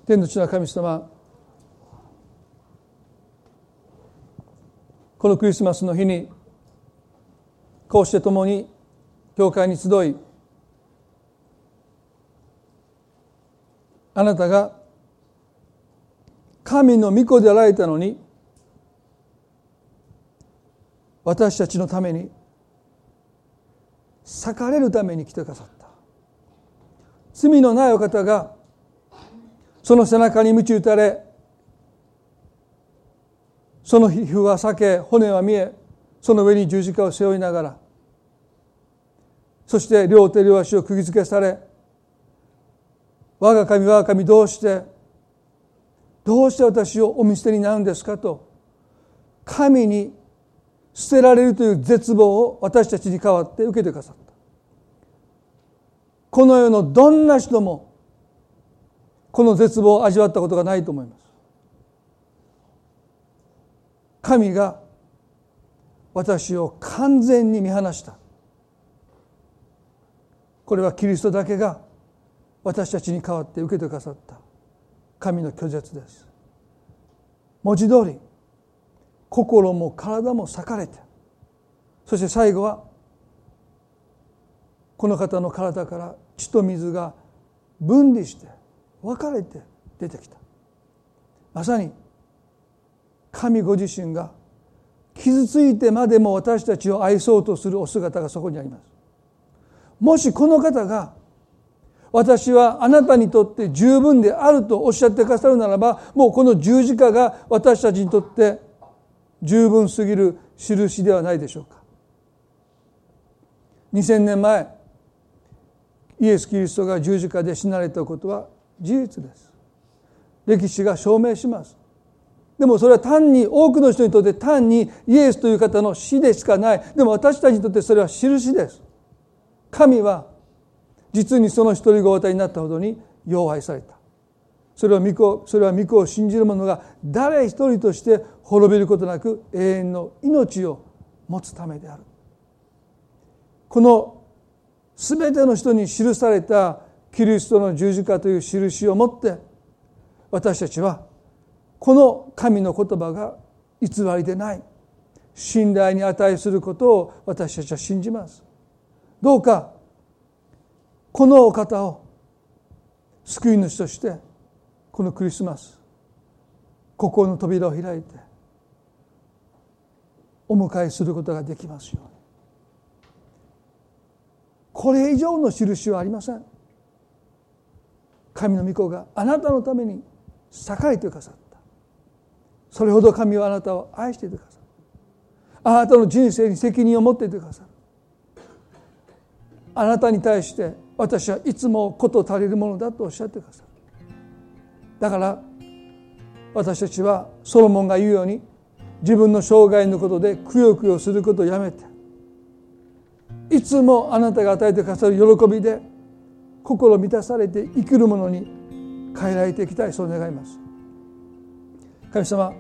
天の地の神様このクリスマスの日にこうして共に教会に集いあなたが神の御子であられたのに私たちのために裂かれるために来てくださった。罪のないお方がその背中に鞭打たれその皮膚は裂け骨は見えその上に十字架を背負いながらそして両手両足を釘付けされ我が神我が神どうしてどうして私をお見捨てになるんですかと神に捨てられるという絶望を私たちに代わって受けてくださった。この世のどんな人もこの絶望を味わったことがないと思います。神が私を完全に見放した。これはキリストだけが私たちに代わって受けてくださった。神の拒絶です。文字通り心も体も裂かれてそして最後はこの方の体から血と水が分離して分かれて出てきた。まさに神ご自身が傷ついてまでも私たちを愛そうとするお姿がそこにあります。もしこの方が私はあなたにとって十分であるとおっしゃってくださるならばもうこの十字架が私たちにとって十分すぎる印ではないでしょうか。2000年前イエス・キリストが十字架で死なれたことは事実です。歴史が証明します。でもそれは単に多くの人にとって単にイエスという方の死でしかない。でも私たちにとってそれは印です。神は実にその一人ごたになったほどに弱愛された。それは御子それは御子を信じる者が誰一人として滅びることなく永遠の命を持つためである。この全ての人に記されたキリストの十字架という印を持って私たちはこの神の言葉が偽りでない。信頼に値することを私たちは信じます。どうかこのお方を救い主としてこのクリスマス心の扉を開いてお迎えすることができますように。これ以上の印はありません。神の御子があなたのために栄えてくださったそれほど神はあなたを愛していてくださ。るあなたの人生に責任を持っていてくださ。るあなたに対して私はいつも事足りるものだとおっしゃってくださ。るだから私たちはソロモンが言うように自分の生涯のことでくよくよすることをやめて。いつもあなたが与えてくださる喜びで心満たされて生きるものに変えられていきたいそう願います。神様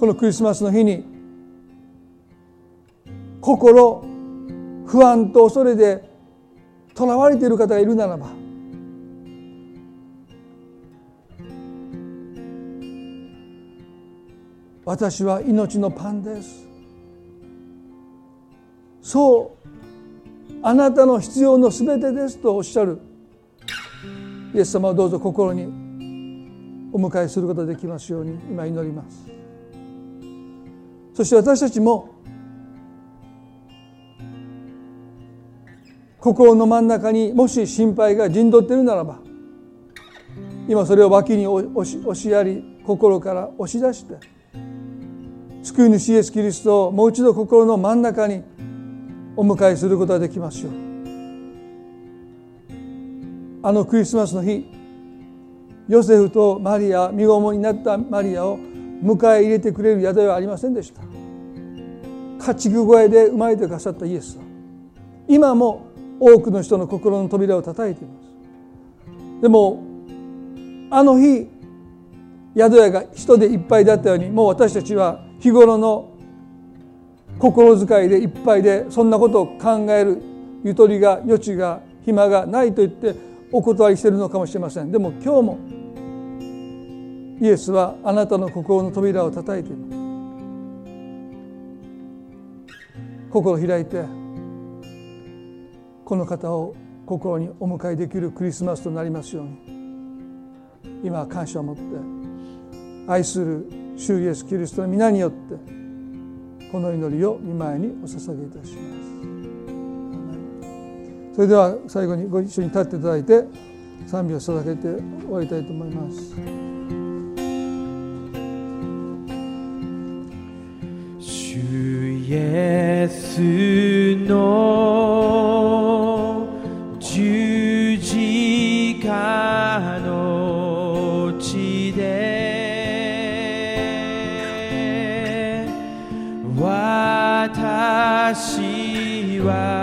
このクリスマスの日に心不安と恐れでとらわれている方がいるならば私は命のパンです。そうあなたの必要のすべてですとおっしゃる。イエス様をどうぞ心にお迎えすることができますように今祈ります。そして私たちも心の真ん中にもし心配が陣取っているならば今それを脇に押し押しやり心から押し出して救い主イエス・キリストをもう一度心の真ん中にお迎えすることができますよあのクリスマスの日ヨセフとマリア身ごもになったマリアを迎え入れてくれる宿屋はありませんでした。家畜小屋で生まれてくださったイエスは今も多くの人の心の扉を叩いています。でもあの日宿屋が人でいっぱいだったようにもう私たちは日頃の心遣いでいっぱいでそんなことを考えるゆとりが余地が暇がないと言ってお断りしてるのかもしれません。でも今日もイエスはあなたの心の扉を叩いています心開いてこの方を心にお迎えできるクリスマスとなりますように。今感謝を持って愛する主イエスキリストの皆によってこの祈りを見舞いにお捧げいたします。それでは最後にご一緒に立っていただいて賛美を捧げて終わりたいと思います。イエスの十字架の地で私は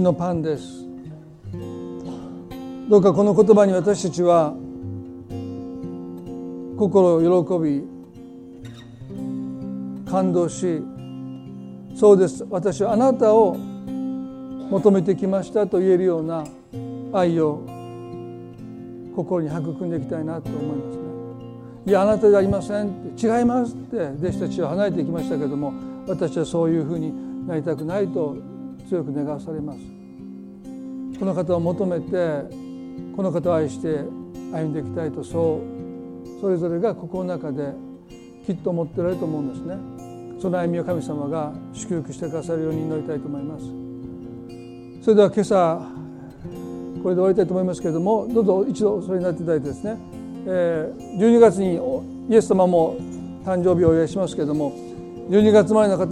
のパンですどうかこの言葉に私たちは心を喜び感動しそうです私はあなたを求めてきましたと言えるような愛を心に育んでいきたいなと思いますね。いやあなたじゃありませんって違いますって弟子たちは離れていきましたけども私はそういうふうになりたくないと強く願わされます。この方を求めてこの方を愛して歩んでいきたいとそうそれぞれが心の中できっと思っておられると思うんですね。その歩みを神様が祝福してくださるように祈りたいと思います。それでは今朝これで終わりたいと思いますけれどもどうぞ一度それになっていただいてですね、え12月にイエス様も誕生日をお祝いしますけれども12月前の方